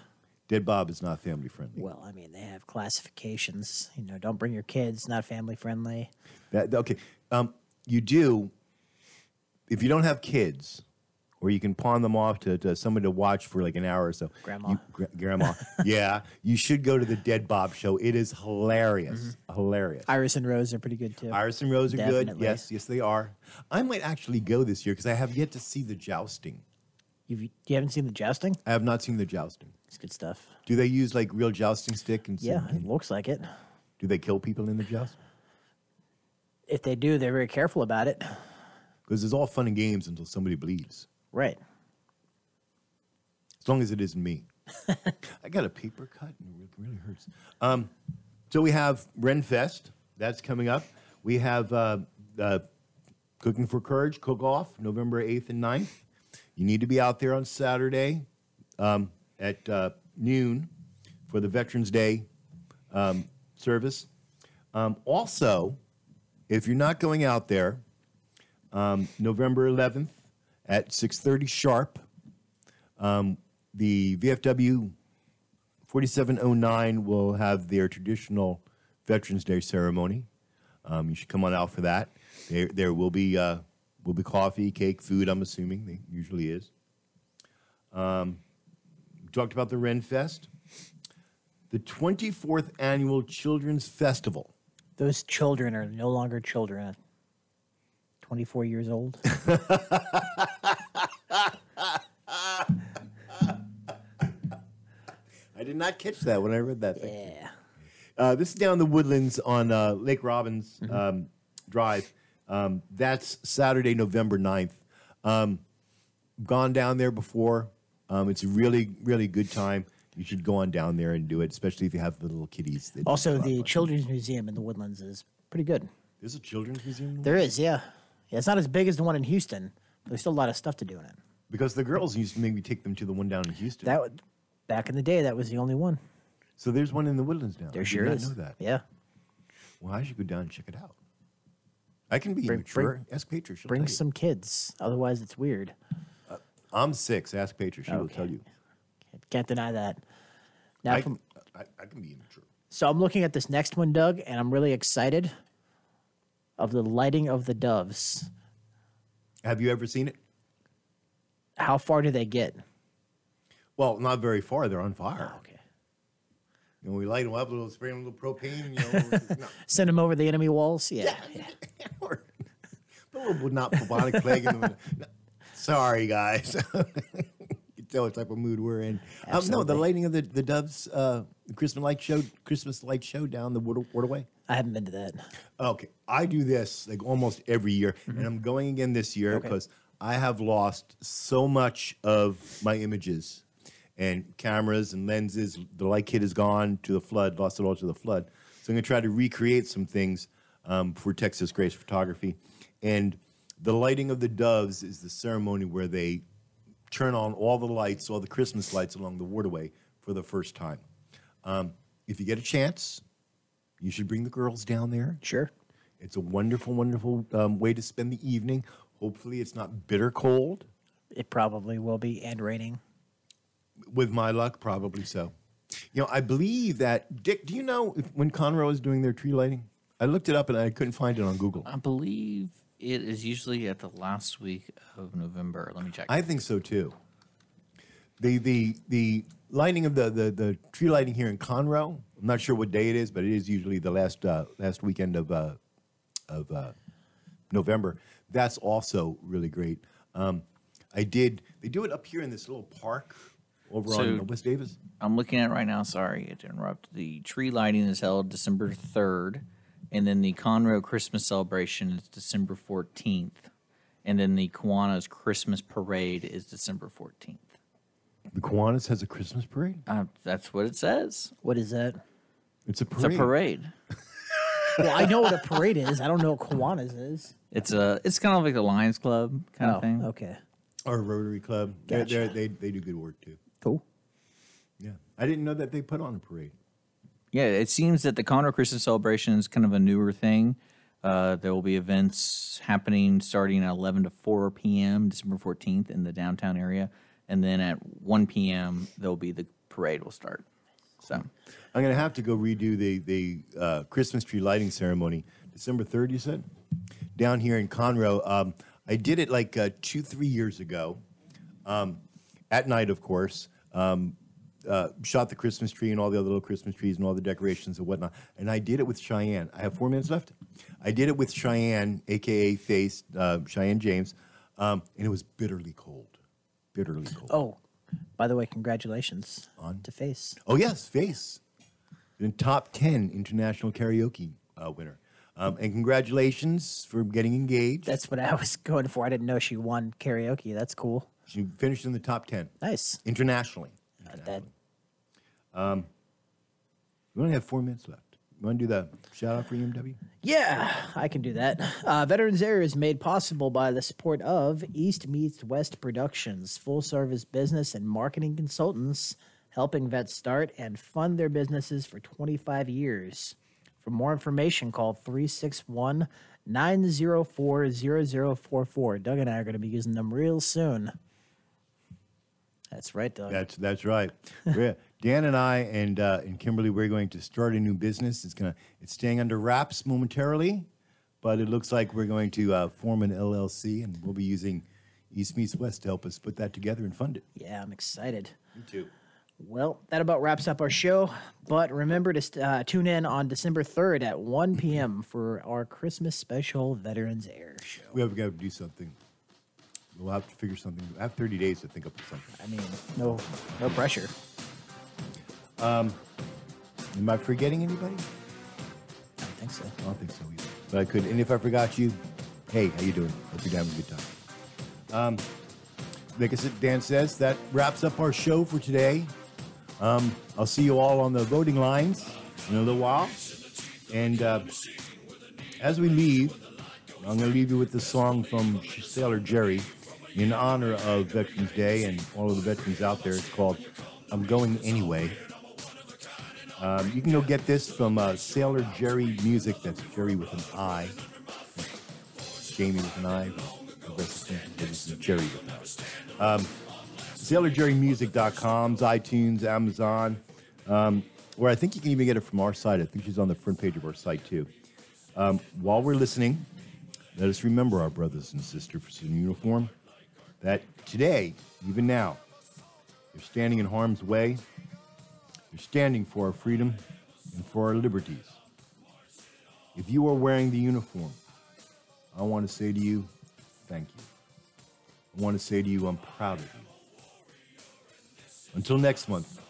Dead Bob is not family friendly. Well, I mean, they have classifications. You know, don't bring your kids. Not family friendly. That, okay. Um, you do, if you don't have kids, or you can pawn them off to, to someone to watch for like an hour or so. Grandma. You- gra- grandma. yeah. You should go to the Dead Bob show. It is hilarious. Hilarious. Iris and Rose are pretty good too. Iris and Rose are good. Yes, yes, they are. I might actually go this year because I have yet to see the jousting. You've, you haven't seen the jousting? I have not seen the jousting. It's good stuff. Do they use like real jousting stick and Yeah, it looks like it. do they kill people in the joust? If they do, they're very careful about it. Because it's all fun and games until somebody bleeds. Right. As long as it isn't me. I got a paper cut and it really hurts. Um, so we have Renfest. That's coming up. We have uh, uh, Cooking for Courage Cook Off November 8th and 9th. You need to be out there on Saturday um, at uh, noon for the Veterans Day um, service. Um, also, if you're not going out there, um, November 11th at 6:30 sharp, um, the VFW 4709 will have their traditional Veterans Day ceremony. Um, you should come on out for that. There, there will be uh, will be coffee, cake, food. I'm assuming there usually is. Um, we talked about the Ren Fest, the 24th annual Children's Festival. Those children are no longer children. at 24 years old. I did not catch that when I read that. Thing. yeah. Uh, this is down in the woodlands on uh, Lake Robbins um, Drive. Um, that's Saturday, November 9th. Um, gone down there before. Um, it's a really, really good time. You should go on down there and do it, especially if you have the little kitties. that Also, the. Children's Museum in the Woodlands is pretty good. There's a children's museum There is, yeah. Yeah, it's not as big as the one in Houston. But there's still a lot of stuff to do in it. because the girls used to maybe take them to the one down in Houston. That would, back in the day, that was the only one. so there's one in the woodlands now. There I did sure is. Know that? Yeah. Well, I should go down and check it out. I can be Bring- immature. bring- Ask Petra. She'll Bring some kids. Otherwise, it's weird. Uh, I'm six. Ask Petra. She will tell you. Can't deny that. Now, I, from, I, I can be immature. so I'm looking at this next one, Doug, and I'm really excited of the lighting of the doves. Have you ever seen it? How far do they get? Well, not very far. They're on fire. Oh, okay. Know, we light them up, a little spray 'em a little propane. You know, no, Send them over the enemy walls? Yeah. yeah. or a little not bubonic plague. Them. No, sorry, guys. you can tell what type of mood we're in. Um, no, the lighting of the the doves, uh, the Christmas light show, Christmas light show down the water, waterway. I haven't been to that. Okay, I do this like almost every year, and I'm going again this year Okay. because I have lost so much of my images and cameras and lenses. The light kit is gone to the flood, lost it all to the flood. So I'm going to try to recreate some things um, for Texas Grace Photography, and the lighting of the doves is the ceremony where they turn on all the lights, all the Christmas lights along the waterway for the first time. Um, if you get a chance, you should bring the girls down there. Sure. It's a wonderful, wonderful um, way to spend the evening. Hopefully, it's not bitter cold. It probably will be, and raining. With my luck, probably so. You know, I believe that Dick. Do you know if, when Conroe is doing their tree lighting? I looked it up and I couldn't find it on Google. I believe it is usually at the last week of November. Let me check. I think so too. The the the lighting of the the, the tree lighting here in Conroe. I'm not sure what day it is, but it is usually the last uh, last weekend of uh, of uh, November. That's also really great. Um, I did. They do it up here in this little park over So- on West Davis. I'm looking at it right now. Sorry to interrupt. The tree lighting is held December 3rd, and then the Conroe Christmas celebration is December 14th, and then the Kiwanis Christmas parade is December 14th. The Kiwanis has a Christmas parade. Uh, that's what it says. What is that? It's a It's parade. a parade. Well, I know what a parade is. I don't know what Kiwanis is. It's a. It's kind of like the Lions Club kind oh, of thing. okay. Or Rotary Club. They're- they're- they they do good work too. Cool. Yeah, I didn't know that they put on a parade. Yeah, it seems that the Conroe Christmas celebration is kind of a newer thing. Uh, there will be events happening starting at 11 to 4 p.m. December 14th in the downtown area, and then at 1 p.m. there'll be the parade will start. So I'm gonna have to go redo the the uh, Christmas tree lighting ceremony December 3rd. You said down here in Conroe. Um, I did it like uh, two three years ago, um, at night, of course. Um, uh, shot the Christmas tree and all the other little Christmas trees and all the decorations and whatnot. And I did it with Cheyenne. I have four minutes left. I did it with Cheyenne, aka Face uh, Cheyenne James, um, and it was bitterly cold. Bitterly cold. Oh, by the way, congratulations On? to Face. Oh yes, Face, the top ten international karaoke uh, winner. Um, and congratulations for getting engaged. That's what I was going for. I didn't know she won karaoke. That's cool. She finished in the top 10 Nice. internationally. Uh, that We only have four minutes left. You want to do the shout out for EMW? Yeah, I can do that. Uh, Veterans Air is made possible by the support of East Meets West Productions, full service business and marketing consultants, helping vets start and fund their businesses for 25 years. For more information, call 361 904 0044. Doug and I are going to be using them real soon. That's right, Doug. That's that's right. Dan and I and uh, and Kimberly, we're going to start a new business. It's gonna it's staying under wraps momentarily, but it looks like we're going to uh, form an LLC, and we'll be using East Meets West to help us put that together and fund it. yeah, I'm excited. Me too. Well, that about wraps up our show. But remember to uh, tune in on December 3rd at 1 p.m. for our Christmas special Veterans Air show. We have got to do something. We'll have to figure something. I have 30 days to think up something. I mean, no, no pressure. Am I forgetting anybody? I don't think so. I don't think so either. But I could. And if I forgot you, hey, how you doing? Hope you're having a good time. Um, like I said, Dan says that wraps up our show for today. Um, I'll see you all on the voting lines in a little while. And uh, as we leave, I'm going to leave you with this song from Sailor Jerry in honor of Veterans Day and all of the veterans out there. It's called "I'm Going Anyway." Um, you can go get this from uh, Sailor Jerry Music. That's Jerry with an I. Jamie with an I. This is Jerry. Um, SailorJerryMusic.com's iTunes, Amazon, um, where I think you can even get it from our site. I think she's on the front page of our site too. Um, while we're listening, let us remember our brothers and sisters in uniform that today, even now, you're standing in harm's way. You're standing for our freedom and for our liberties. If you are wearing the uniform, I want to say to you, thank you. I want to say to you, I'm proud of you. Until next month,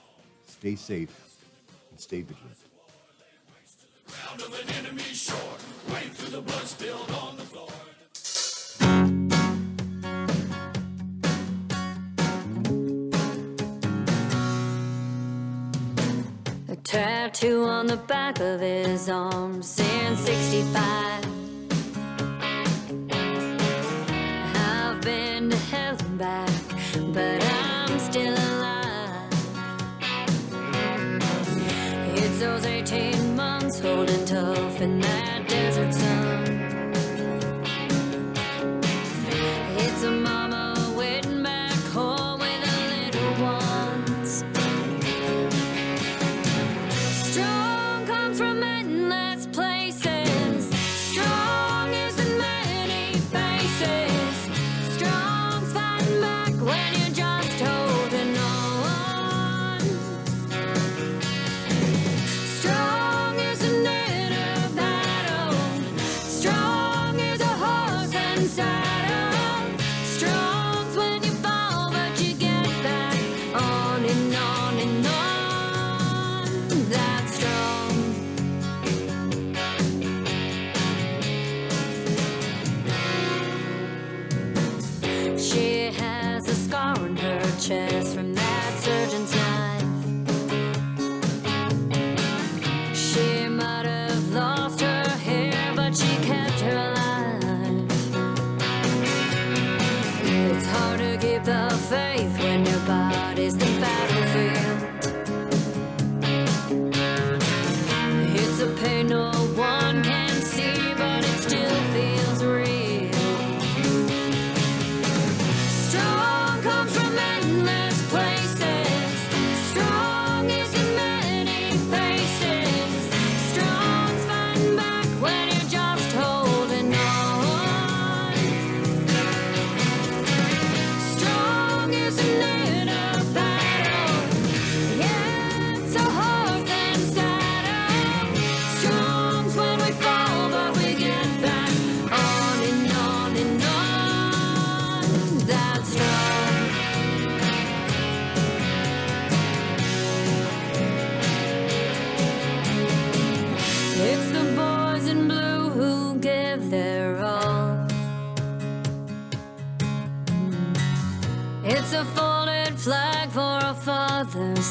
stay safe and stay vigilant. Tattoo on the back of his arm saying 65. I've been to hell and back,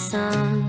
sun.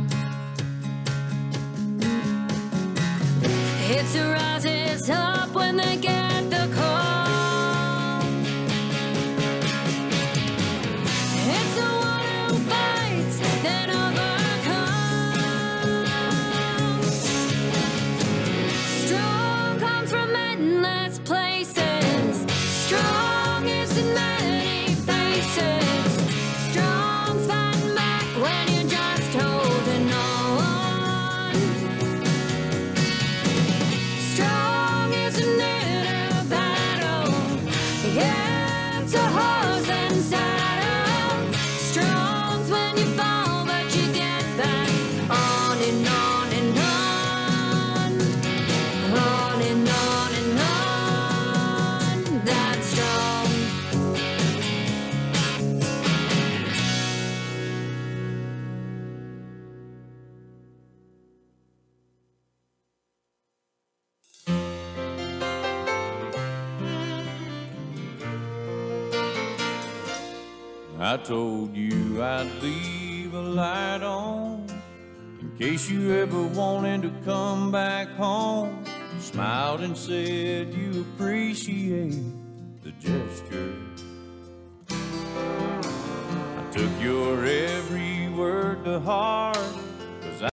case you ever wanted to come back home, smiled and said you appreciate the gesture. I took your every word to heart